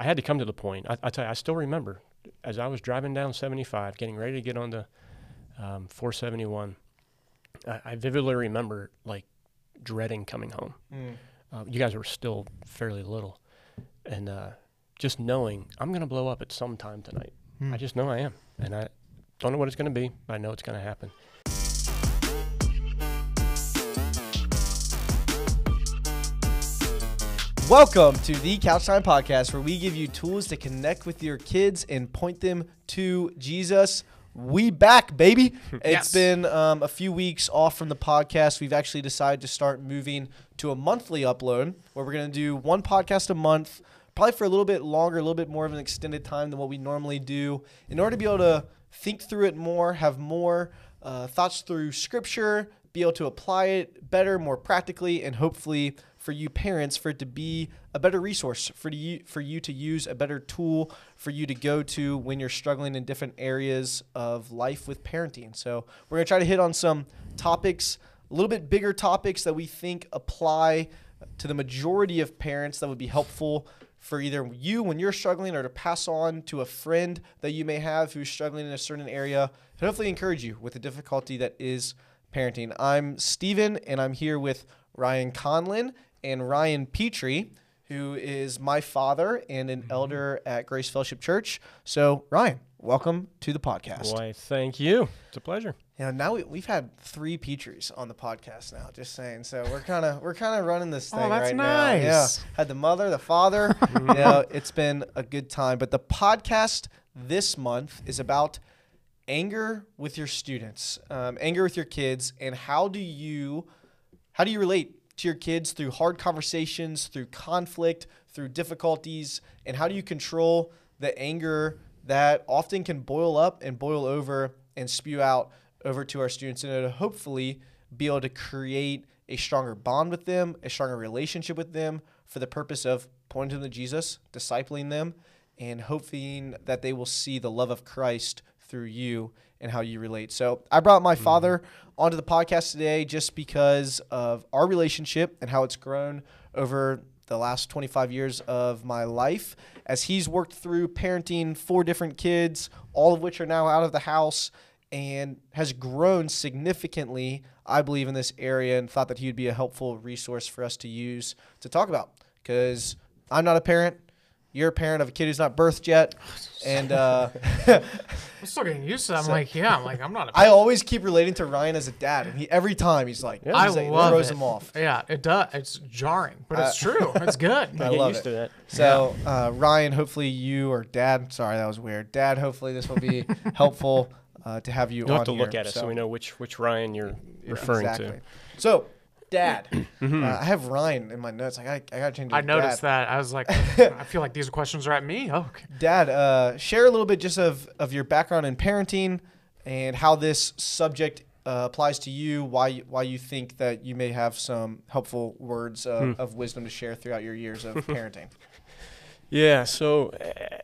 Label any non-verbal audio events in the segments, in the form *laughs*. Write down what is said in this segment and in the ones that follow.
I had to come to the point. I, I tell you, I still remember as I was driving down 75, getting ready to get on the um, 471. I, I vividly remember like dreading coming home. Mm. Uh, you guys were still fairly little, and uh, just knowing I'm gonna blow up at some time tonight. Mm. I just know I am, and I don't know what it's gonna be, but I know it's gonna happen. Welcome to the Couch Time Podcast, where we give you tools to connect with your kids and point them to Jesus. We back, baby. It's Yes. been um, a few weeks off from the podcast. We've actually decided to start moving to a monthly upload, where we're going to do one podcast a month, probably for a little bit longer, a little bit more of an extended time than what we normally do, in order to be able to think through it more, have more uh, thoughts through Scripture, be able to apply it better, more practically, and hopefully for you parents for it to be a better resource for you for you to use a better tool for you to go to when you're struggling in different areas of life with parenting. So we're gonna try to hit on some topics, a little bit bigger topics that we think apply to the majority of parents that would be helpful for either you when you're struggling or to pass on to a friend that you may have who's struggling in a certain area to hopefully encourage you with the difficulty that is parenting. I'm Stephen and I'm here with Ryan Conlin and Ryan Petrie, who is my father and an elder at Grace Fellowship Church. So, Ryan, welcome to the podcast. Why, thank you. It's a pleasure. Yeah, now we, we've had three Petries on the podcast now. Just saying, so we're kind of *laughs* we're kind of running this thing Oh, that's right now. Yeah, had the mother, the father. *laughs* you know, it's been a good time. But the podcast this month is about anger with your students, um, anger with your kids, and how do you how do you relate to your kids through hard conversations, through conflict, through difficulties, and how do you control the anger that often can boil up and boil over and spew out over to our students and hopefully be able to create a stronger bond with them, a stronger relationship with them for the purpose of pointing them to Jesus, discipling them, and hoping that they will see the love of Christ through you and how you relate. So I brought my mm-hmm. father onto the podcast today just because of our relationship and how it's grown over the last 25 years of my life as he's worked through parenting four different kids, all of which are now out of the house and has grown significantly, I believe, in this area and thought that he would be a helpful resource for us to use to talk about. Because I'm not a parent, you're a parent of a kid who's not birthed yet, and uh, I'm still getting used to that. I'm So- like, yeah, I'm like, I'm not a *laughs* I always keep relating to Ryan as a dad, and he every time he's like, Yeah. I he's like- love throws it. him off. Yeah, it does. It's jarring, but it's Uh, true. It's good. *laughs* I Get love used it. to that. So uh, Ryan, hopefully you or Dad, sorry that was weird. Dad, hopefully this will be *laughs* helpful uh, to have you. You'll on have to look here. at it so, we know which which Ryan you're referring exactly. So, Dad, *clears throat* *clears throat* Mm-hmm. uh, I have Ryan in my notes. I got I got to change. it I noticed Dad. that. I was like, *laughs* I feel like these questions are at me. Oh, okay. Dad, uh, share a little bit just of, of your background in parenting and how this subject uh, applies to you. Why you- why you think that you may have some helpful words of, Hmm. of wisdom to share throughout your years of *laughs* parenting. Yeah. So, uh,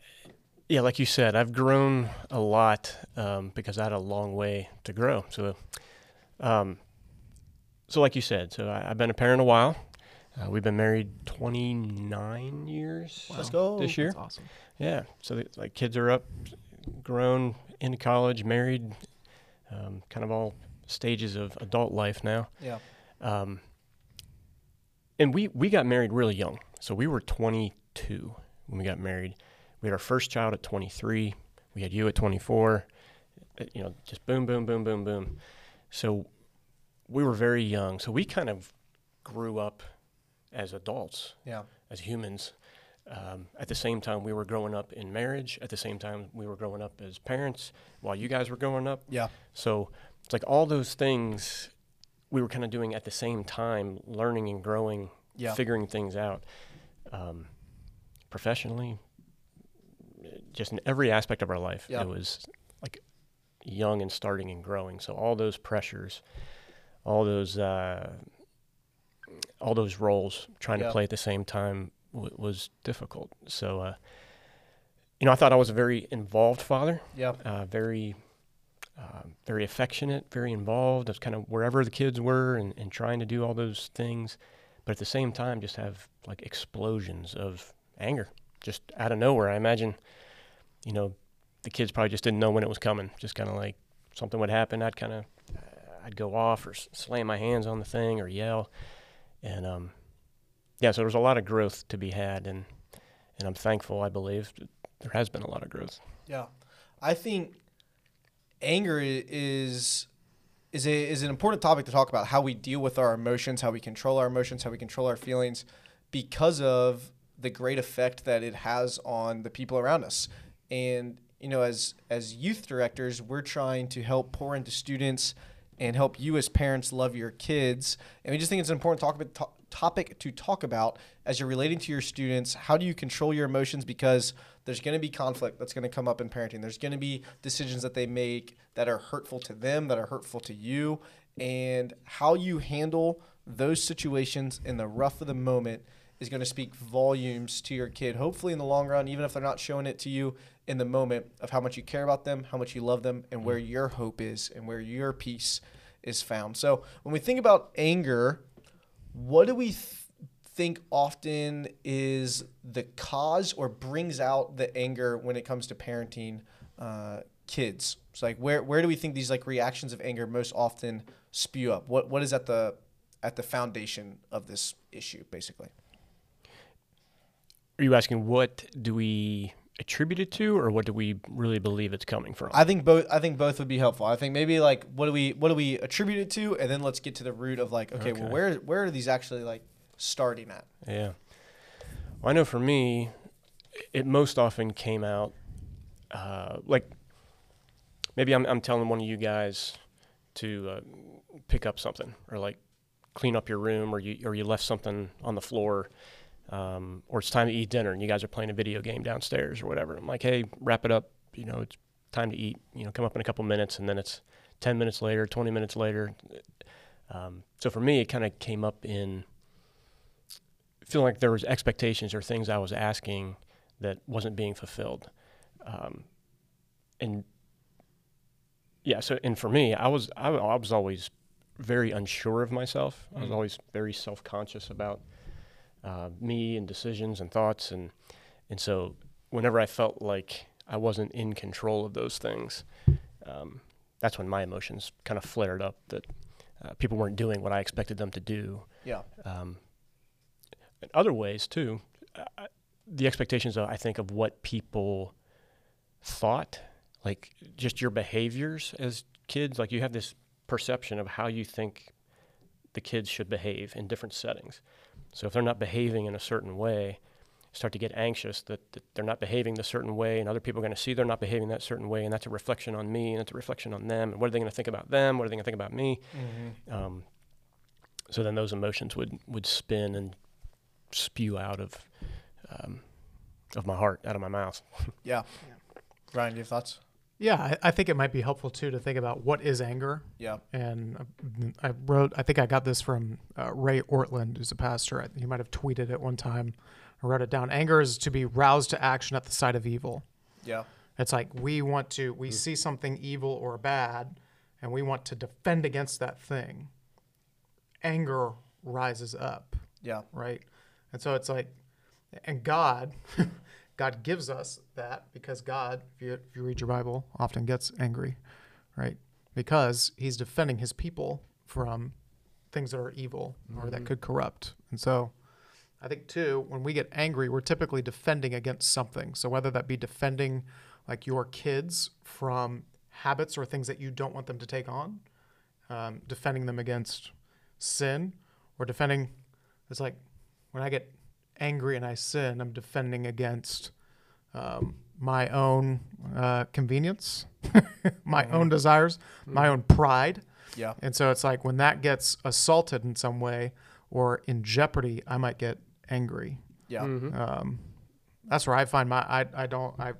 yeah, like you said, I've grown a lot um, because I had a long way to grow. So, um, so like you said, so I, I've been a parent a while. Uh, we've been married 29 years Let's go. this year. That's awesome. Yeah. So the, like kids are up, grown, into college, married, um, kind of all stages of adult life now. Yeah. Um, and we we got married really young. So we were 22 when we got married. We had our first child at 23. We had you at 24. Uh, You know, just boom, boom, boom, boom, boom. So we were very young. So we kind of grew up as adults Yeah. as humans. Um, at the same time, we were growing up in marriage. At the same time, we were growing up as parents while you guys were growing up. Yeah. So it's like all those things we were kind of doing at the same time, learning and growing, Yeah. figuring things out um, professionally, just in every aspect of our life. Yeah. It was like young and starting and growing. So all those pressures, all those uh, all those roles, trying Yeah. to play at the same time w- was difficult. So, uh, you know, I thought I was a very involved father Yeah. uh, very, uh, very affectionate, very involved. I was kind of wherever the kids were and, and trying to do all those things, but at the same time, just have like explosions of anger just out of nowhere. I imagine, you know, the kids probably just didn't know when it was coming. Just kind of like something would happen, I'd kind of I'd go off or slam my hands on the thing or yell, and um, yeah. So there was a lot of growth to be had, and and I'm thankful. I believe there has been a lot of growth. Yeah, I think anger is is a is an important topic to talk about. How we deal with our emotions, how we control our emotions, how we control our feelings, because of the great effect that it has on the people around us. And you know, as as youth directors, we're trying to help pour into students and help you as parents love your kids. And we just think it's an important topic to- topic to talk about as you're relating to your students. How do you control your emotions? Because there's going to be conflict that's going to come up in parenting. There's going to be decisions that they make that are hurtful to them, that are hurtful to you, and how you handle those situations in the rough of the moment is going to speak volumes to your kid. Hopefully, in the long run, even if they're not showing it to you in the moment, of how much you care about them, how much you love them, and where your hope is and where your peace is found. So, when we think about anger, what do we th- think often is the cause or brings out the anger when it comes to parenting uh, kids? It's like where where do we think these like reactions of anger most often spew up? What what is at the at the foundation of this issue, basically? Are you asking what do we attribute it to, or what do we really believe it's coming from? I think both. I think both would be helpful. I think maybe like what do we what do we attribute it to, and then let's get to the root of like okay, well where where are these actually like starting at? Yeah. Well, I know for me, it most often came out uh, like maybe I'm, I'm telling one of you guys to uh, pick up something or like clean up your room or you or you left something on the floor um, or it's time to eat dinner and you guys are playing a video game downstairs or whatever. I'm like, hey, wrap it up. You know, it's time to eat. You know, come up in a couple minutes and then it's 10 minutes later, 20 minutes later. Um, so for me, it kind of came up in feeling like there was expectations or things I was asking that wasn't being fulfilled. Um, and yeah, so and for me, I was I, I was always very unsure of myself. I was Mm. always very self conscious about uh, me and decisions and thoughts, and and so whenever I felt like I wasn't in control of those things, um, that's when my emotions kind of flared up. That uh, people weren't doing what I expected them to do, Yeah. um, in other ways too. The expectations, of, I think, of what people thought, like just your behaviors as kids, like you have this perception of how you think the kids should behave in different settings. So if they're not behaving in a certain way, start to get anxious that, that they're not behaving the certain way, and other people are going to see they're not behaving that certain way, and that's a reflection on me, and it's a reflection on them. And what are they going to think about them? What are they going to think about me? Um, so then those emotions would would spin and spew out of um, of my heart, out of my mouth. *laughs* Yeah. Ryan, do you have thoughts? Yeah, I, I think it might be helpful too to think about what is anger. Yeah. And uh, I wrote, I think I got this from uh, Ray Ortlund, who's a pastor. He might have tweeted it one time. I wrote it down. Anger is to be roused to action at the sight of evil. Yeah. It's like we want to, we see something evil or bad, and we want to defend against that thing. Anger rises up, Yeah. right? And so it's like, and God, *laughs* God gives us that because God, if you, if you read your Bible, often gets angry, right? Because he's defending his people from things that are evil or that could corrupt. And so I think, too, when we get angry, we're typically defending against something. So whether that be defending like your kids from habits or things that you don't want them to take on, um, defending them against sin, or defending, it's like when I get angry and I sin, I'm defending against um, my own uh, convenience, *laughs* my own desires, my own pride. Yeah. And so it's like when that gets assaulted in some way or in jeopardy, I might get angry. Yeah. Um, that's where I find my I, I don't I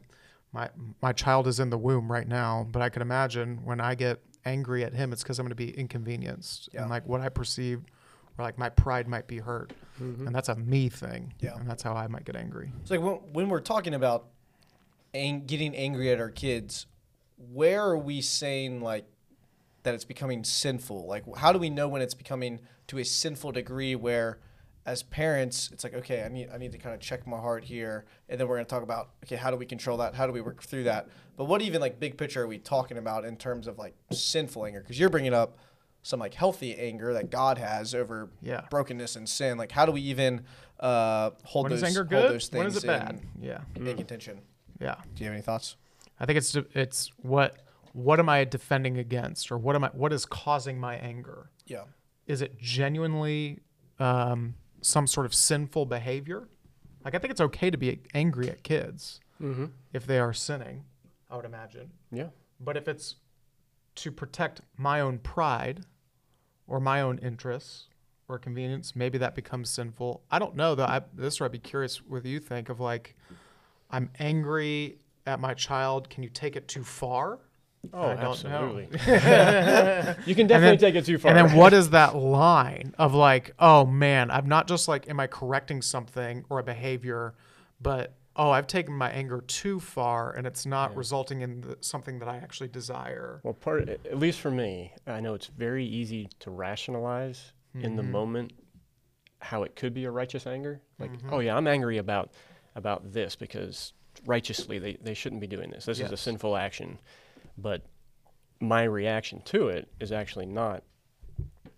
my my child is in the womb right now, but I can imagine when I get angry at him, it's because I'm going to be inconvenienced Yeah. and like what I perceive, or like my pride might be hurt, Mm-hmm. and that's a me thing. Yeah. and that's how I might get angry. It's like when, when we're talking about ang- getting angry at our kids, where are we saying like that it's becoming sinful? Like, how do we know when it's becoming to a sinful degree where as parents, it's like, okay, I need I need to kind of check my heart here, and then we're gonna talk about okay, how do we control that? How do we work through that? But what even like big picture are we talking about in terms of like sinful anger? Because you're bringing up some like healthy anger that God has over Yeah. brokenness and sin. Like, how do we even uh, hold When those is anger hold good? those When is things it bad? in, Yeah. in contention? Yeah. Do you have any thoughts? I think it's it's what what am I defending against, or what am I what is causing my anger? Yeah. Is it genuinely um, some sort of sinful behavior? Like I think it's okay to be angry at kids Mm-hmm. if they are sinning. I would imagine, Yeah. but if it's to protect my own pride or my own interests or convenience, maybe that becomes sinful. I don't know though. I, this is where I'd be curious what you think of like, I'm angry at my child. Can you take it too far? Oh, I don't know. absolutely. *laughs* you can definitely then- take it too far. And then what is that line of like, oh man, I'm not just like, am I correcting something or a behavior, but oh, I've taken my anger too far and it's not resulting in the, something that I actually desire. Well, part at least for me, I know it's very easy to rationalize in the mm-hmm. moment how it could be a righteous anger. Like, mm-hmm. oh yeah, I'm angry about about this because righteously they, they shouldn't be doing this. This is a sinful action. But my reaction to it is actually not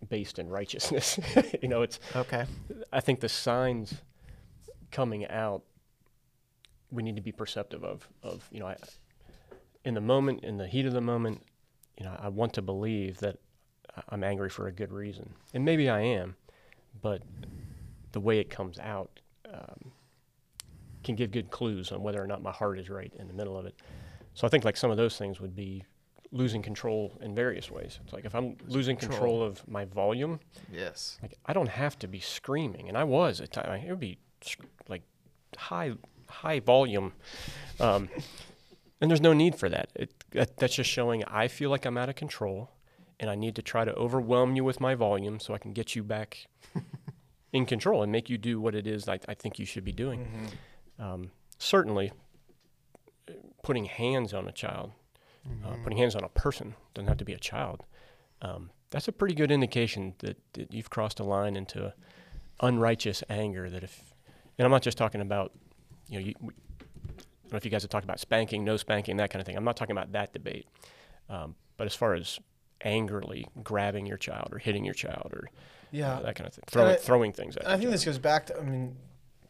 based in righteousness. *laughs* you know, it's Okay. I think the signs coming out we need to be perceptive of of you know I, in the moment in the heat of the moment you know I want to believe that I'm angry for a good reason and maybe I am but the way it comes out um, can give good clues on whether or not my heart is right in the middle of it so I think like some of those things would be losing control in various ways it's like if I'm losing control, control. of my volume Yes. like I don't have to be screaming, and I was at time. It would be like high high volume, um, and there's no need for that. It that, that's just showing I feel like I'm out of control, and I need to try to overwhelm you with my volume so I can get you back *laughs* in control and make you do what it is I, I think you should be doing. Um, certainly, uh, putting hands on a child, uh, putting hands on a person doesn't have to be a child. Um, that's a pretty good indication that, that you've crossed a line into unrighteous anger. That if, and I'm not just talking about, you know, you, we, I don't know if you guys have talked about spanking, no spanking, that kind of thing. I'm not talking about that debate. Um, but as far as angrily grabbing your child or hitting your child or Yeah. uh, that kind of thing, throwing, I- throwing things at I think child. this goes back to, I mean,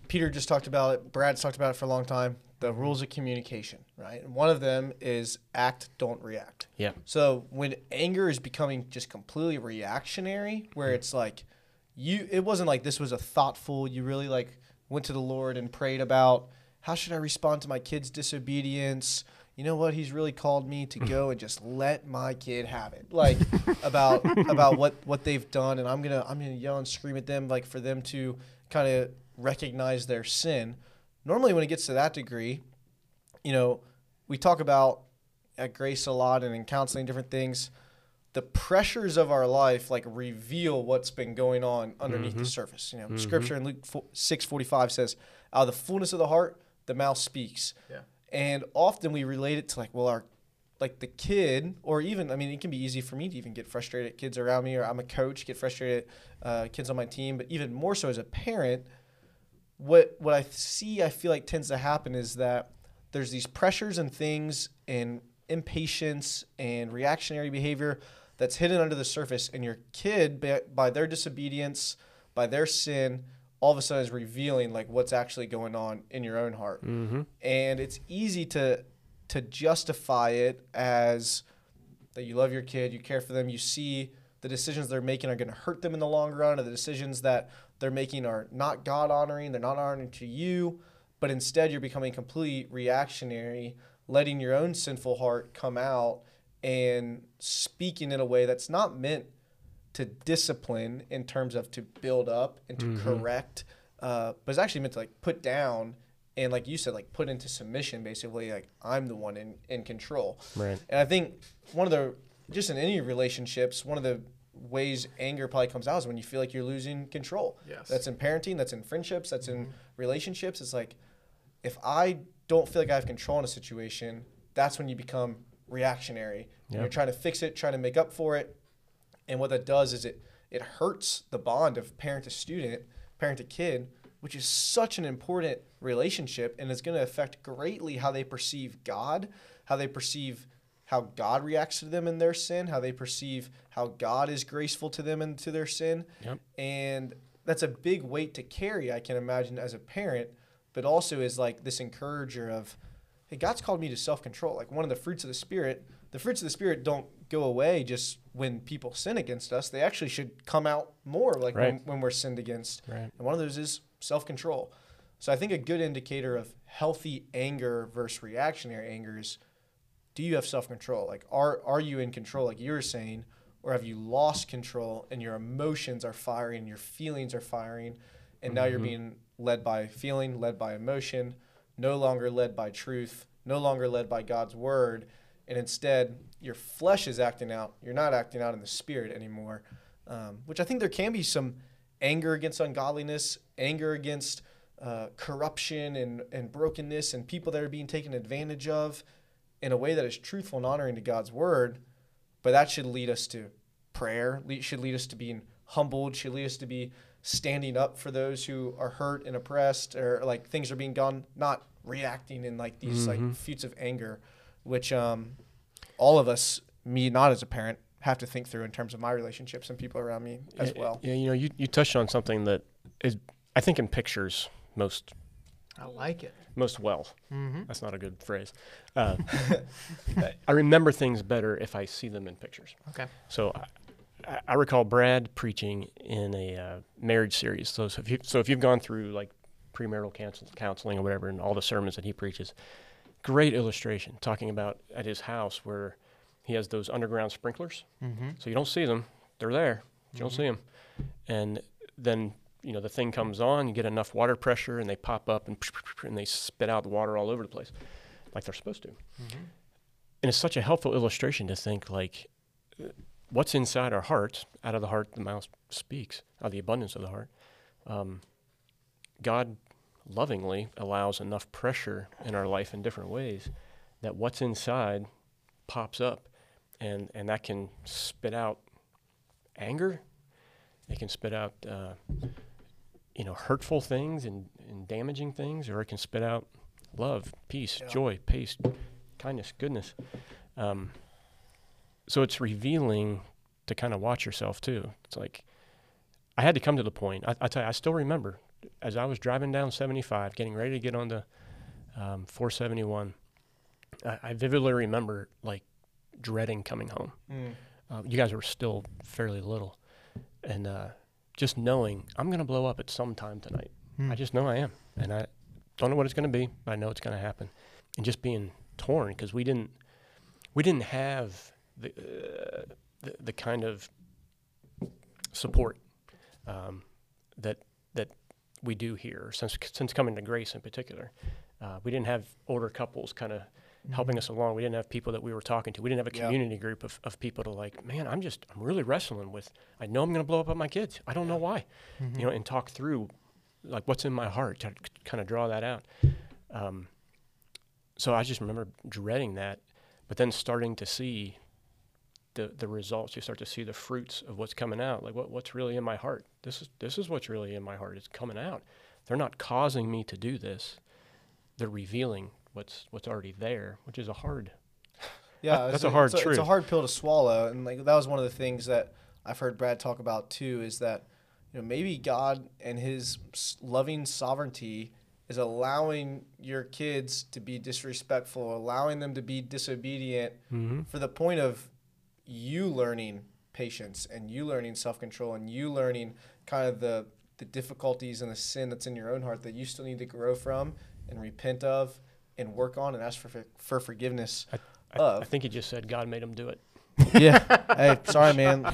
Peter just talked about it. Brad's talked about it for a long time. The rules of communication, right? And one of them is act, don't react. Yeah. So when anger is becoming just completely reactionary, where it's like you, it wasn't like this was a thoughtful, you really like went to the Lord and prayed about how should I respond to my kid's disobedience? You know what? He's really called me to go and just let my kid have it. Like *laughs* about about what what they've done, and I'm gonna I'm gonna yell and scream at them, like for them to kind of recognize their sin. Normally, when it gets to that degree, you know, we talk about at Grace a lot and in counseling different things. The pressures of our life like reveal what's been going on underneath the surface. You know, Scripture in Luke six forty five says, "Out of the fullness of the heart, the mouth speaks." Yeah. And often we relate it to like, well, our like the kid, or even I mean, it can be easy for me to even get frustrated at kids around me, or I'm a coach, get frustrated at uh, kids on my team, but even more so as a parent, what what I see, I feel like tends to happen is that there's these pressures and things and impatience and reactionary behavior that's hidden under the surface, and your kid, by, their disobedience, by their sin, all of a sudden is revealing like what's actually going on in your own heart, Mm-hmm. and it's easy to to justify it as that you love your kid, you care for them, you see the decisions they're making are going to hurt them in the long run, or the decisions that they're making are not God honoring, they're not honoring to you, but instead you're becoming completely reactionary, letting your own sinful heart come out and speaking in a way that's not meant to discipline in terms of to build up and to correct, uh, but it's actually meant to like put down and like you said, like put into submission. Basically, like I'm the one in in control. Right. And I think one of the just in any relationships, one of the ways anger probably comes out is when you feel like you're losing control. Yes. That's in parenting, that's in friendships, that's in relationships. It's like if I don't feel like I have control in a situation, that's when you become reactionary. And Yeah. You're trying to fix it, trying to make up for it. And what that does is it it hurts the bond of parent to student parent to kid, which is such an important relationship and it's going to affect greatly how they perceive God, how they perceive how God reacts to them in their sin, how they perceive how God is graceful to them into their sin. Yep. And that's a big weight to carry, I can imagine, as a parent, but also is like this encourager of, hey, God's called me to self control. Like one of the fruits of the Spirit, the fruits of the Spirit don't go away just when people sin against us. They actually should come out more like when, Right. when we're sinned against. Right. And one of those is self control. So I think a good indicator of healthy anger versus reactionary anger is do you have self control? Like are are you in control like you were saying? Or have you lost control and your emotions are firing, your feelings are firing, and now you're mm-hmm. being led by feeling, led by emotion, no longer led by truth, no longer led by God's word, and instead your flesh is acting out. You're not acting out in the spirit anymore, um, which I think there can be some anger against ungodliness, anger against uh, corruption and, and brokenness, and people that are being taken advantage of in a way that is truthful and honoring to God's word. But that should lead us to prayer, should lead us to being humbled, should lead us to be standing up for those who are hurt and oppressed, or like things are being done, not reacting in like these like feuds of anger, which um, all of us, me not as a parent, have to think through in terms of my relationships and people around me as Yeah, well. Yeah, you know, you, you touched on something that is, I think, in pictures most I like it. most well. Mm-hmm. That's not a good phrase. Uh, *laughs* I remember things better if I see them in pictures. Okay. So I, recall Brad preaching in a uh, marriage series. So, so if you so if you've gone through like premarital counsel, counseling or whatever, and all the sermons that he preaches, great illustration talking about at his house where he has those underground sprinklers. Mm-hmm. So you don't see them; they're there. You don't see them, and then you know the thing comes on. You get enough water pressure, and they pop up and and they spit out the water all over the place, like they're supposed to. Mm-hmm. And it's such a helpful illustration to think like, uh, what's inside our heart? Out of the heart, the mouth speaks. Out of the abundance of the heart, um, God lovingly allows enough pressure in our life in different ways that what's inside pops up, and and that can spit out anger. It can spit out, uh, you know, hurtful things and, and damaging things, or it can spit out love, peace, Yeah. joy, peace, kindness, goodness. Um, so it's revealing to kind of watch yourself too. It's like I had to come to the point. I, I tell you, I still remember as I was driving down 75, getting ready to get on the um, 471. I, I vividly remember like dreading coming home. Mm. Uh, you guys were still fairly little, and uh, just knowing I'm going to blow up at some time tonight. Hmm. I just know I am, and I don't know what it's going to be, but I know it's going to happen. And just being torn because we didn't we didn't have the, uh, the the kind of support um, that that we do here since since coming to Grace in particular. Uh, we didn't have older couples kind of helping us along. We didn't have people that we were talking to. We didn't have a Yeah. community group of, of people to like, man, I'm just I'm really wrestling with. I know I'm going to blow up on my kids. I don't know why, Mm-hmm. you know, and talk through like what's in my heart to kind of draw that out. Um, so I just remember dreading that, but then starting to see the the results. You start to see the fruits of what's coming out. Like what what's really in my heart. This is this is what's really in my heart. It's coming out. They're not causing me to do this. They're revealing what's what's already there, which is a hard. *laughs* Yeah, *laughs* that's a hard it's It's a hard pill to swallow, and like that was one of the things that I've heard Brad talk about too. Is that you know maybe God and His loving sovereignty is allowing your kids to be disrespectful, allowing them to be disobedient Mm-hmm. for the point of you learning patience and you learning self control and you learning kind of the the difficulties and the sin that's in your own heart that you still need to grow from and repent of and work on and ask for for forgiveness. I, Of. I think he just said God made him do it. *laughs* Yeah. hey, sorry, man.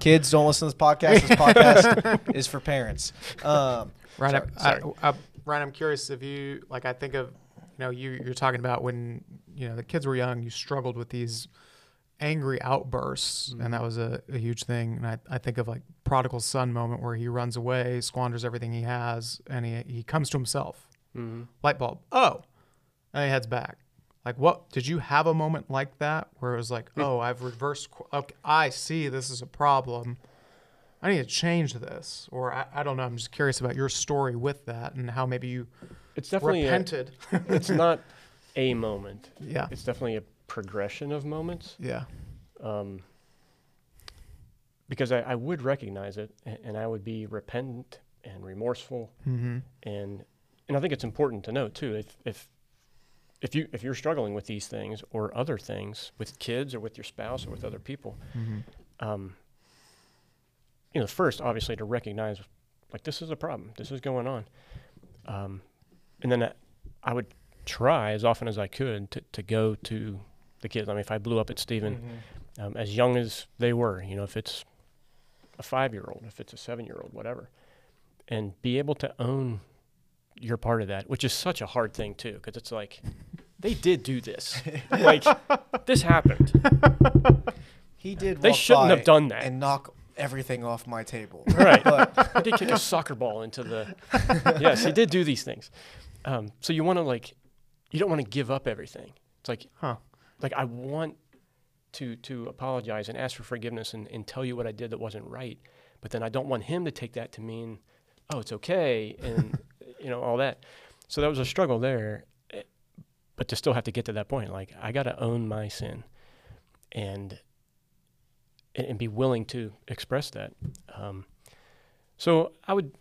Kids, don't listen to this podcast. This podcast is for parents. Um, Ryan, Sorry, I, sorry. I, I, Ryan, I'm curious if you like. I think of you know you you're talking about when you know the kids were young. You struggled with these angry outbursts, and that was a, a huge thing. And I, I think of like prodigal son moment where he runs away, squanders everything he has, and he he comes to himself. Mm-hmm. Light bulb. Oh, and he heads back. Like what? Did you have a moment like that where it was like, oh, I've reversed. Okay, I see this is a problem. I need to change this, or I, I don't know. I'm just curious about your story with that and how maybe you It's definitely a, repented. it's not *laughs* a moment. yeah, It's definitely a progression of moments. yeah, Um, because I, I would recognize it and, and I would be repentant and remorseful mm-hmm. and and I think it's important to note too if if if you if you're struggling with these things or other things with kids or with your spouse or with other people, Mm-hmm. um, you know, first obviously to recognize like this is a problem, this is going on, um, and then I, I would try as often as I could to to go to the kids. I mean, if I blew up at Stephen, Mhm. um, as young as they were, you know, if it's a five year old, if it's a seven year old, whatever, and be able to own your part of that, which is such a hard thing too, because it's like they did do this, *laughs* like this happened. He did. They shouldn't have done that. and knock everything off my table. *laughs* Right. But he did kick a soccer ball into the. yes, he did do these things. Um, so you want to like, you don't want to give up everything. It's like, Huh. Like I want to to apologize and ask for forgiveness and, and tell you what I did that wasn't right, but then I don't want him to take that to mean, oh, it's okay, and *laughs* you know all that. So that was a struggle there, eh, but to still have to get to that point, like I got to own my sin, and and, be willing to express that. Um, so I would,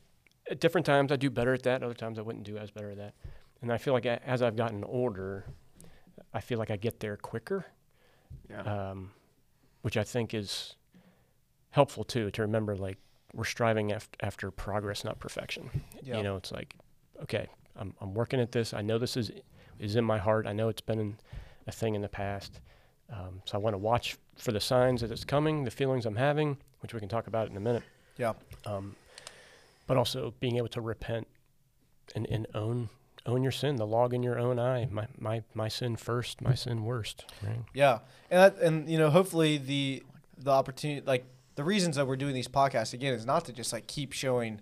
at different times, I do better at that. Other times, I wouldn't do as better at that. And I feel like as I've gotten older, I feel like I get there quicker, Yeah. um, which I think is helpful too to remember. Like we're striving af- after progress, not perfection. yeah. You know, it's like, okay, I'm I'm working at this. I know this is is in my heart. I know it's been in, a thing in the past. Um, so I want to watch for the signs that it's coming, the feelings I'm having, which we can talk about in a minute. Yeah. Um, but also being able to repent and, and own own your sin, the log in your own eye. My my my sin first, my sin worst. Right. Yeah, and that, and you know, hopefully the the opportunity, like the reasons that we're doing these podcasts again, is not to just like keep showing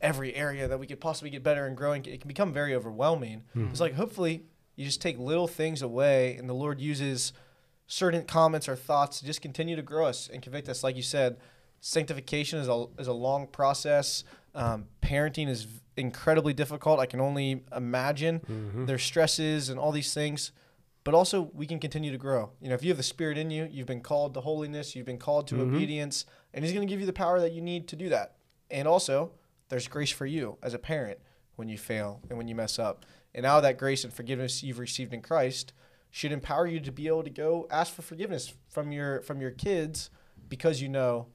every area that we could possibly get better and growing. It can become very overwhelming. Hmm. It's like hopefully you just take little things away, and the Lord uses certain comments or thoughts to just continue to grow us and convict us. Like you said, sanctification is a is a long process. Um, parenting is incredibly difficult. I can only imagine. Mm-hmm. There's stresses and all these things but also we can continue to grow. You know, if you have the Spirit in you, you've been called to holiness, you've been called to Mhm. obedience, and He's going to give you the power that you need to do that. And also, there's grace for you as a parent when you fail and when you mess up. And now that grace and forgiveness you've received in Christ should empower you to be able to go ask for forgiveness from your from your kids because you know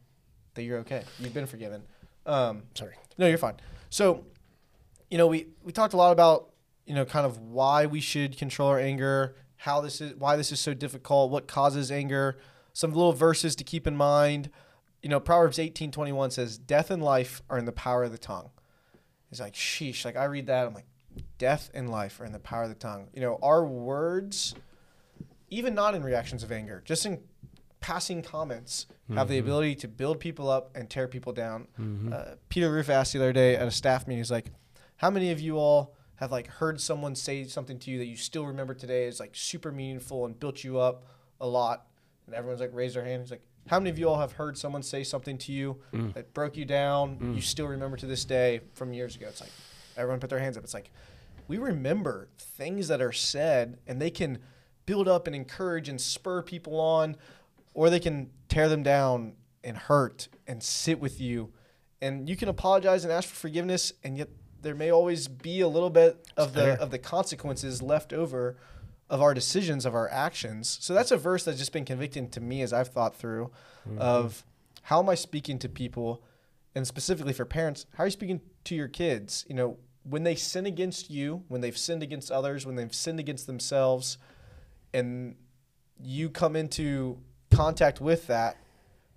that you're okay. You've been forgiven. Um, Sorry. no, you're fine. So, you know, we we talked a lot about you know kind of why we should control our anger, how this is why this is so difficult, what causes anger, some little verses to keep in mind. You know, Proverbs 18:21 says, "Death and life are in the power of the tongue." It's like, sheesh. Like I read that, I'm like, death and life are in the power of the tongue. You know, our words, even not in reactions of anger, just in passing comments, have the Mhm. ability to build people up and tear people down. Mhm. Uh, Peter Roof asked the other day at a staff meeting, he's like, "How many of you all have like heard someone say something to you that you still remember today is like super meaningful and built you up a lot?" And everyone's like, raised their hand. He's like, "How many of you all have heard someone say something to you Mm. that broke you down? Mm. You still remember to this day from years ago?" It's like everyone put their hands up. It's like we remember things that are said, and they can build up and encourage and spur people on, or they can tear them down and hurt and sit with you. And you can apologize and ask for forgiveness, and yet there may always be a little bit of the of the consequences left over of our decisions, of our actions. So that's a verse that's just been convicting to me as I've thought through mm-hmm. of how am I speaking to people, and specifically for parents, how are you speaking to your kids? You know, when they sin against you, when they've sinned against others, when they've sinned against themselves, and you come into contact with that,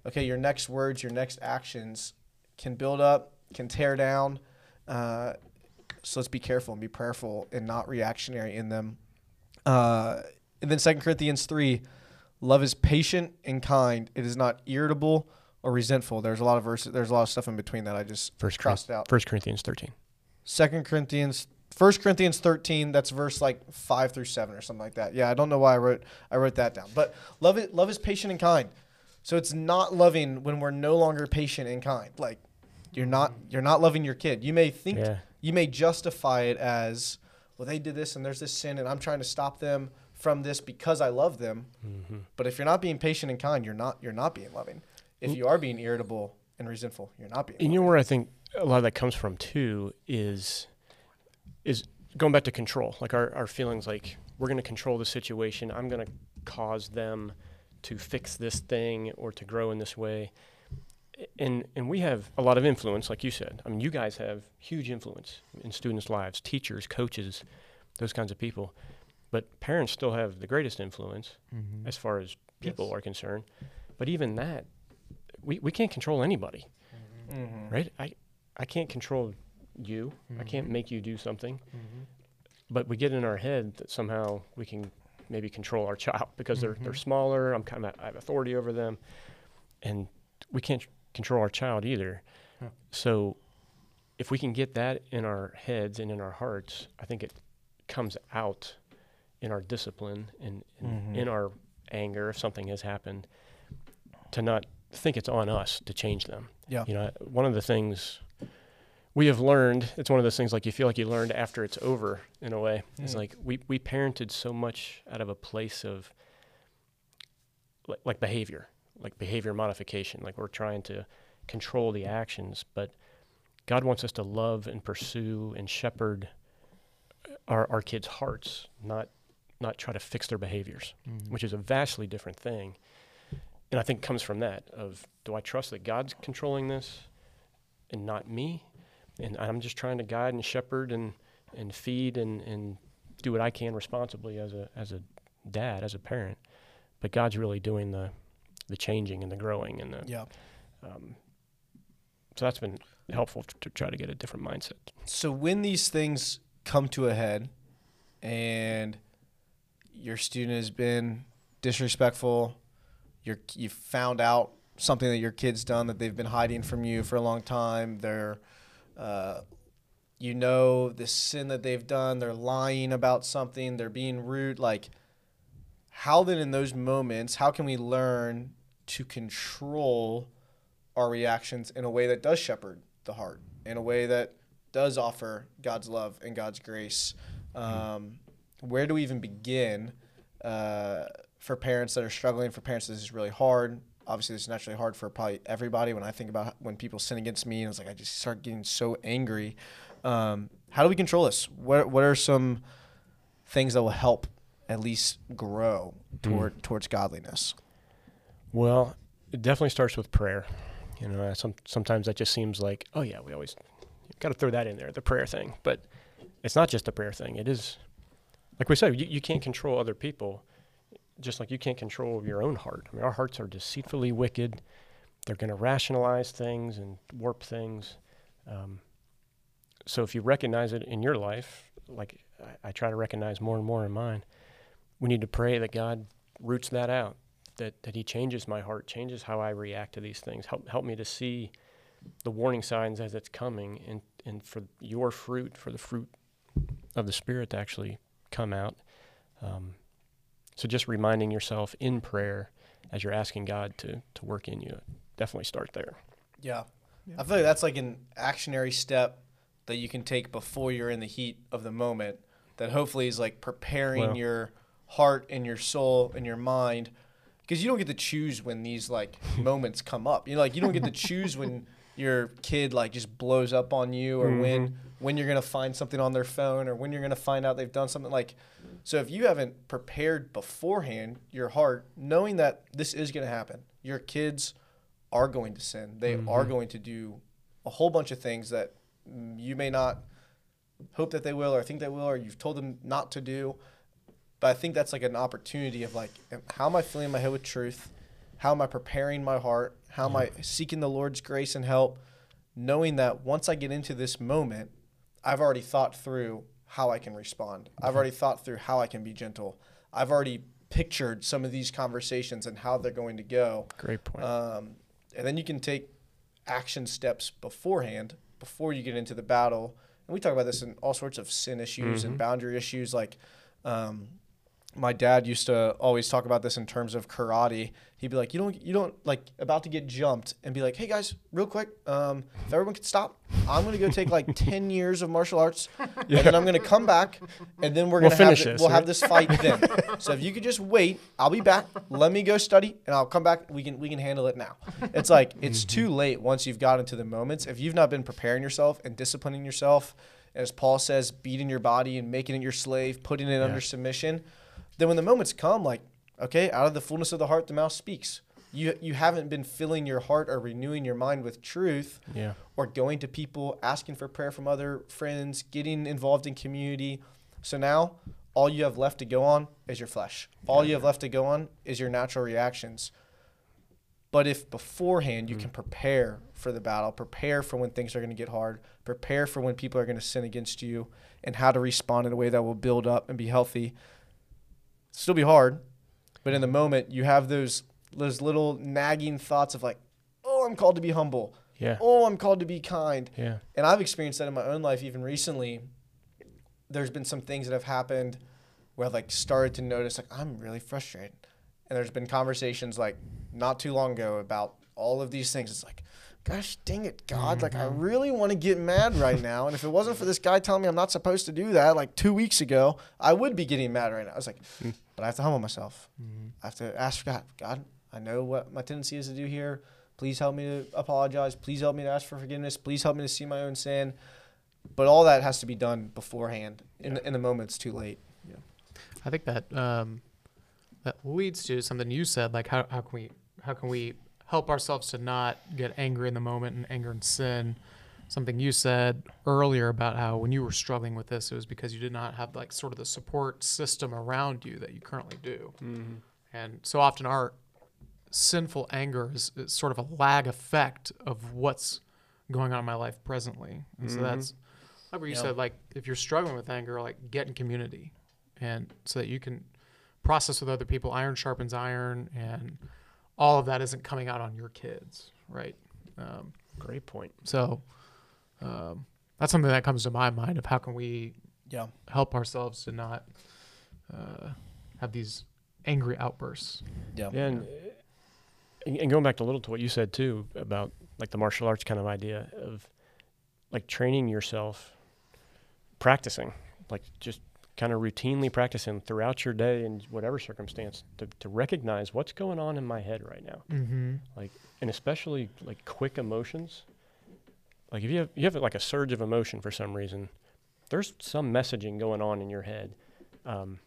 okay, your next words, your next actions can build up, can tear down. Uh, so let's be careful and be prayerful and not reactionary in them. Uh, and then Second Corinthians 3 love is patient and kind, it is not irritable or resentful. There's a lot of verses, there's a lot of stuff in between that I just First crossed out. First Corinthians thirteen. Second Corinthians, First Corinthians thirteen. That's verse like five through seven or something like that. Yeah, I don't know why I wrote I wrote that down. But love it. Love is patient and kind. So it's not loving when we're no longer patient and kind. Like you're not you're not loving your kid. You may think Yeah. you may justify it as well they did this and there's this sin and I'm trying to stop them from this because I love them. Mm-hmm. But if you're not being patient and kind, you're not you're not being loving. If you are being irritable and resentful, you're not being. And you know where I think a lot of that comes from too is is going back to control. Like our, our feelings like we're gonna control the situation. I'm gonna cause them to fix this thing or to grow in this way. And and we have a lot of influence, like you said. I mean you guys have huge influence in students' lives, teachers, coaches, those kinds of people. But parents still have the greatest influence Mm-hmm. as far as people Yes. are concerned. But even that, we, we can't control anybody Mhm. right? I, I can't control you. I can't make you do something. Mm-hmm. But we get in our head that somehow we can maybe control our *laughs* child because they're they're Mhm. smaller. I'm kind of I have authority over them, and we can't control our child either. Yeah. So, if we can get that in our heads and in our hearts, I think it comes out in our discipline and, and Mhm. in our anger if something has happened to not think it's on us to change them. Yeah. You know, one of the things we have learned, it's one of those things like you feel like you learned after it's over in a way. It's Mm. like we, we parented so much out of a place of like, like behavior, like behavior modification. Like we're trying to control the actions, but God wants us to love and pursue and shepherd our, our kids' hearts, not not try to fix their behaviors Mm-hmm. which is a vastly different thing. And I think it comes from that of do I trust that God's controlling this and not me? And I'm just trying to guide and shepherd and, and feed and, and do what I can responsibly as a as a dad, as a parent. But God's really doing the the changing and the growing and the Yeah. um, so that's been helpful to, to try to get a different mindset. So when these things come to a head and your student has been disrespectful, you're, you found out something that your kid's done that they've been hiding from you for a long time, they're, uh, you know, the sin that they've done, they're lying about something, they're being rude. Like, how then in those moments, how can we learn to control our reactions in a way that does shepherd the heart, in a way that does offer God's love and God's grace. Um, where do we even begin uh, for parents that are struggling? For parents, this is really hard. Obviously, this is naturally hard for probably everybody. When I think about when people sin against me, and it's like I just start getting so angry. Um, how do we control this? What What are some things that will help at least grow toward towards godliness? Well, it definitely starts with prayer. You know, some sometimes that just seems like, oh yeah, we always got to throw that in there, the prayer thing. But it's not just a prayer thing. It is, like we said, you, you can't control other people, just like you can't control your own heart. I mean, our hearts are deceitfully wicked. They're going to rationalize things and warp things. Um, so if you recognize it in your life, like I, I try to recognize more and more in mine, we need to pray that God roots that out that, that he changes my heart, changes how I react to these things. Help help me to see the warning signs as it's coming and, and for your fruit, for the fruit of the Spirit to actually come out. Um, so just reminding yourself in prayer as you're asking God to, to work in you, definitely start there. Yeah. Yeah. I feel like that's like an actionary step that you can take before you're in the heat of the moment that hopefully is like preparing Well- your heart and your soul and your mind because you don't get to choose when these like *laughs* moments come up. You know like you don't get to *laughs* choose when your kid like just blows up on you or mm-hmm. when when you're going to find something on their phone or when you're going to find out they've done something like so if you haven't prepared beforehand your heart knowing that this is going to happen. Your kids are going to sin. They are going to do a whole bunch of things that mm, you may not hope that they will or think they will or you've told them not to do. But I think that's like an opportunity of like how am I filling my head with truth? How am I preparing my heart? How am I seeking the Lord's grace and help knowing that once I get into this moment, I've already thought through how I can respond. I've already thought through how I can be gentle. I've already pictured some of these conversations and how they're going to go. Great point. Um, and then you can take action steps beforehand before you get into the battle. And we talk about this in all sorts of sin issues and boundary issues. Like, um, my dad used to always talk about this in terms of karate. He'd be like, "You don't, you don't like about to get jumped," and be like, "Hey guys, real quick, um, if everyone could stop, I'm gonna go take like *laughs* ten years of martial arts, and then I'm gonna come back, and then we're We'll gonna have finish the- this, we'll have this fight then. *laughs* so if you could just wait, I'll be back. Let me go study, and I'll come back. We can we can handle it now. It's like it's too late once you've got into the moments. If you've not been preparing yourself and disciplining yourself, as Paul says, beating your body and making it your slave, putting it under submission, then when the moments come, like okay, out of the fullness of the heart, the mouth speaks. You you haven't been filling your heart or renewing your mind with truth Yeah. or going to people, asking for prayer from other friends, getting involved in community. So now all you have left to go on is your flesh. All you have left to go on is your natural reactions. But if beforehand you mm. can prepare for the battle, prepare for when things are going to get hard, prepare for when people are going to sin against you, and how to respond in a way that will build up and be healthy, still be hard. But in the moment, you have those those little nagging thoughts of like, oh, I'm called to be humble. Yeah. Oh, I'm called to be kind. Yeah. And I've experienced that in my own life even recently. There's been some things that have happened where I've like started to notice like I'm really frustrated. And there's been conversations like not too long ago about all of these things. It's like, gosh dang it, God, like I mm-hmm. really want to get mad right now. And if it wasn't for this guy telling me I'm not supposed to do that like two weeks ago, I would be getting mad right now. I was like, hmm. but I have to humble myself. Mm-hmm. I have to ask God, God, I know what my tendency is to do here. Please help me to apologize. Please help me to ask for forgiveness. Please help me to see my own sin. But all that has to be done beforehand. In, the, in the moment, it's too late. Yeah. I think that um, that leads to something you said, like how, how can we how can we help ourselves to not get angry in the moment and anger and sin. Something you said earlier about how when you were struggling with this, it was because you did not have like sort of the support system around you that you currently do. Mm-hmm. And so often our sinful anger is, is sort of a lag effect of what's going on in my life presently. And so that's mm-hmm. like what you Yeah. said, like if you're struggling with anger, like get in community and so that you can process with other people. Iron sharpens iron and all of that isn't coming out on your kids, right? Um, Great point. so um, that's something that comes to my mind of how can we Yeah. help ourselves to not uh, have these angry outbursts. Yeah. Yeah, and, and and going back a little to what you said too about like the martial arts kind of idea of like training yourself, practicing, like just kind of routinely practicing throughout your day in whatever circumstance to, to recognize what's going on in my head right now. Mm-hmm. and especially like quick emotions. Like if you have you have like a surge of emotion for some reason, there's some messaging going on in your head. Um,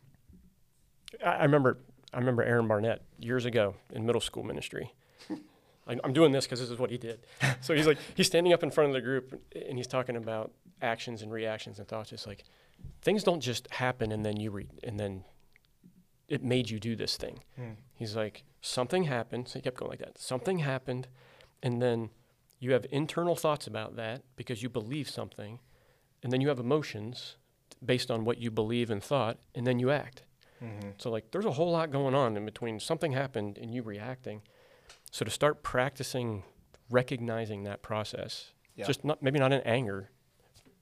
I, I remember I remember Aaron Barnett years ago in middle school ministry. *laughs* I'm doing this because this is what he did. So he's like he's standing up in front of the group and he's talking about actions and reactions and thoughts. It's like things don't just happen and then you re- and then it made you do this thing. Hmm. He's like, something happened. So he kept going like that. Something happened, and then you have internal thoughts about that because you believe something, and then you have emotions based on what you believe and thought, and then you act. Mm-hmm. So like, there's a whole lot going on in between something happened and you reacting. So to start practicing recognizing that process, Yeah. just not maybe not in anger,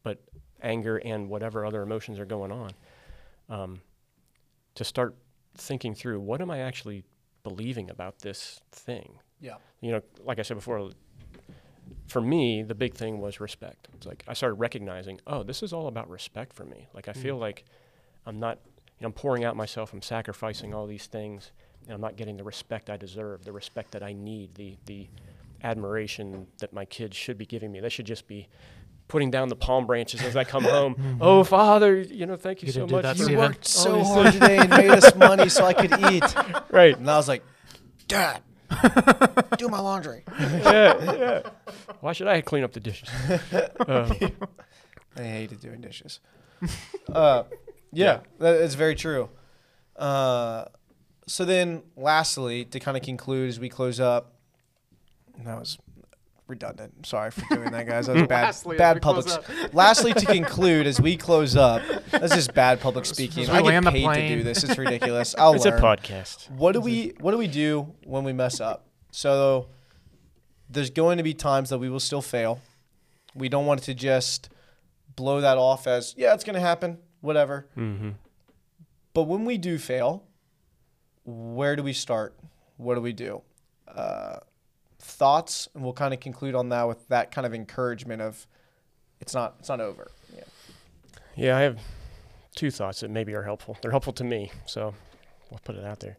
but anger and whatever other emotions are going on, um, to start thinking through what am I actually believing about this thing. Yeah. You know, like I said before, for me, the big thing was respect. It's like I started recognizing, oh, this is all about respect for me. Like I feel like I'm not, you know, I'm pouring out myself, I'm sacrificing all these things, and I'm not getting the respect I deserve, the respect that I need, the the admiration that my kids should be giving me. They should just be putting down the palm branches as I come home. *laughs* oh, Father, you know, thank you, You so much. You Stephen. worked so hard today and made us money so I could *laughs* eat. Right. And I was like, Dad, *laughs* do my laundry. yeah, yeah. Why should I clean up the dishes? Um, I hated doing dishes. uh, yeah, that is very true. Uh, so then, lastly, to kind of conclude as we close up, that was redundant. Sorry for doing that, guys. That was *laughs* bad. Lastly, bad public. s- *laughs* lastly, to conclude as we close up, that's just bad public *laughs* speaking. I we get land paid to do this. It's ridiculous. I'll it's a podcast. What do we What do we do when we mess up? So there's going to be times that we will still fail. We don't want to just blow that off as yeah, it's going to happen, whatever. Mm-hmm. But when we do fail, where do we start? What do we do? Uh, thoughts, and we'll kind of conclude on that with that kind of encouragement of it's not it's not over. Yeah. Yeah, I have two thoughts that maybe are helpful. They're helpful to me, so we'll put it out there.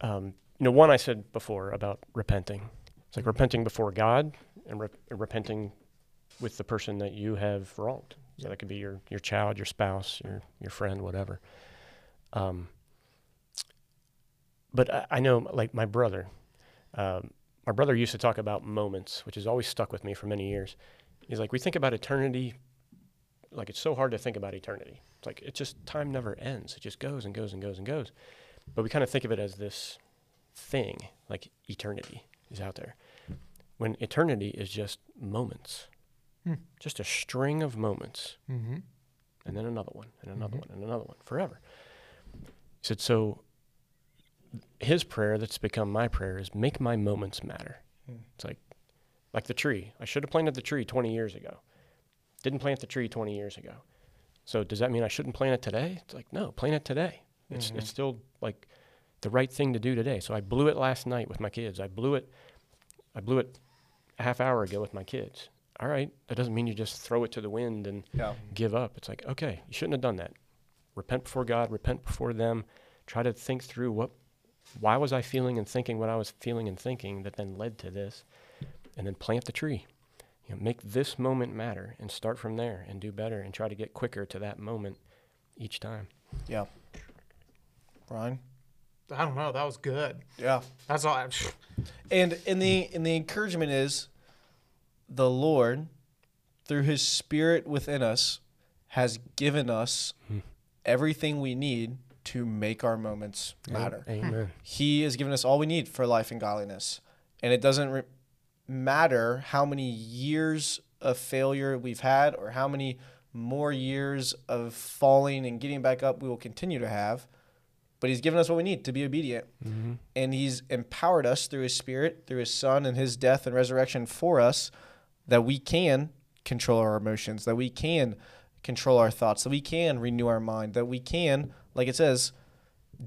Um, you know, one I said before about repenting. It's like repenting before God and, re- repenting with the person that you have wronged. So that could be your your child, your spouse, your your friend, whatever. Um, but I, I know, like my brother, um, my brother used to talk about moments, which has always stuck with me for many years. He's like, we think about eternity, like it's so hard to think about eternity. It's like it just time never ends. It just goes and goes and goes and goes. But we kind of think of it as this thing, like eternity is out there. When eternity is just moments, Hmm. just a string of moments Mm-hmm. and then another one, and another Mhm. one, and another one, forever. He said, so his prayer that's become my prayer is make my moments matter. Hmm. It's like, like the tree. I should have planted the tree 20 years ago. Didn't plant the tree 20 years ago. So does that mean I shouldn't plant it today? It's like, no, plant it today. It's, Mhm. it's still like the right thing to do today. So I blew it last night with my kids. I blew it, I blew it a half hour ago with my kids. All right. That doesn't mean you just throw it to the wind and Yeah. give up. It's like, okay, you shouldn't have done that. Repent before God, repent before them. Try to think through what why was I feeling and thinking what I was feeling and thinking that then led to this? And then plant the tree. You know, make this moment matter and start from there and do better and try to get quicker to that moment each time. Yeah. Ryan. I don't know. That was good. Yeah. That's all. I, *sighs* And and the and the encouragement is the Lord through his spirit within us has given us Hmm. everything we need to make our moments matter. Amen. He has given us all we need for life and godliness. And it doesn't re- matter how many years of failure we've had or how many more years of falling and getting back up we will continue to have. But he's given us what we need to be obedient. Mm-hmm. And he's empowered us through his spirit, through his son and his death and resurrection for us that we can control our emotions, that we can control our thoughts, that we can renew our mind, that we can, like it says,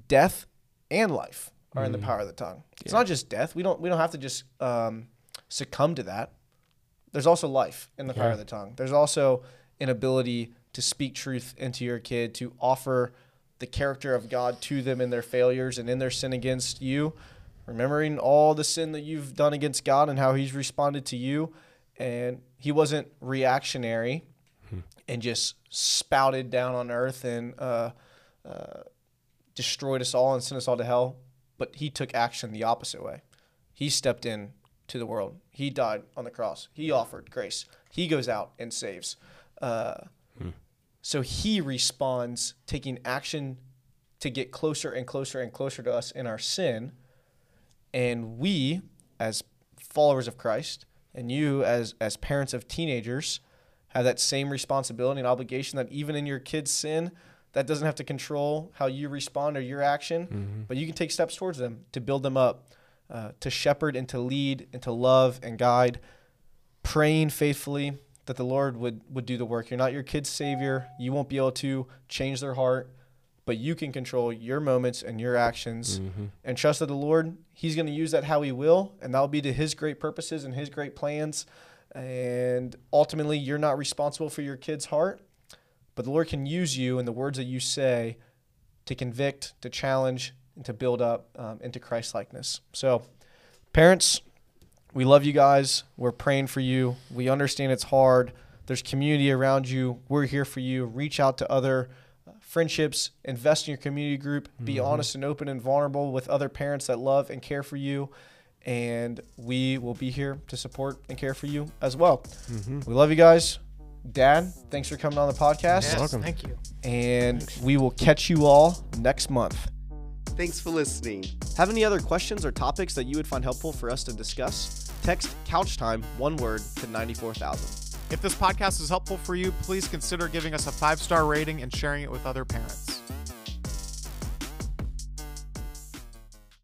death and life are in the Mhm. power of the tongue. It's not just death. We don't we don't have to just um, succumb to that. There's also life in the power of the tongue. There's also an ability to speak truth into your kid, to offer the character of God to them in their failures and in their sin against you, remembering all the sin that you've done against God and how He's responded to you. And He wasn't reactionary Hmm. and just spouted down on earth and uh, uh, destroyed us all and sent us all to hell, but He took action the opposite way. He stepped in to the world. He died on the cross. He offered grace. He goes out and saves. Uh, Hmm. So he responds, taking action to get closer and closer and closer to us in our sin. And we, as followers of Christ, and you, as, as parents of teenagers, have that same responsibility and obligation that even in your kid's sin, that doesn't have to control how you respond or your action, Mm-hmm. but you can take steps towards them to build them up, uh, to shepherd and to lead and to love and guide, praying faithfully that the Lord would, would do the work. You're not your kid's savior. You won't be able to change their heart, but you can control your moments and your actions Mm-hmm. and trust that the Lord, He's going to use that how He will, and that'll be to His great purposes and His great plans. And ultimately, you're not responsible for your kid's heart, but the Lord can use you and the words that you say to convict, to challenge, and to build up um, into Christ likeness. So, parents, we love you guys. We're praying for you. We understand it's hard. There's community around you. We're here for you. Reach out to other uh, friendships, invest in your community group, be Mhm. honest and open and vulnerable with other parents that love and care for you. And we will be here to support and care for you as well. Mm-hmm. We love you guys. Dad, thanks for coming on the podcast. yes, welcome. thank you. And we will catch you all next month. Thanks for listening. Have any other questions or topics that you would find helpful for us to discuss? Text couch time, one word, to 94,000. If this podcast is helpful for you, please consider giving us a five star rating and sharing it with other parents.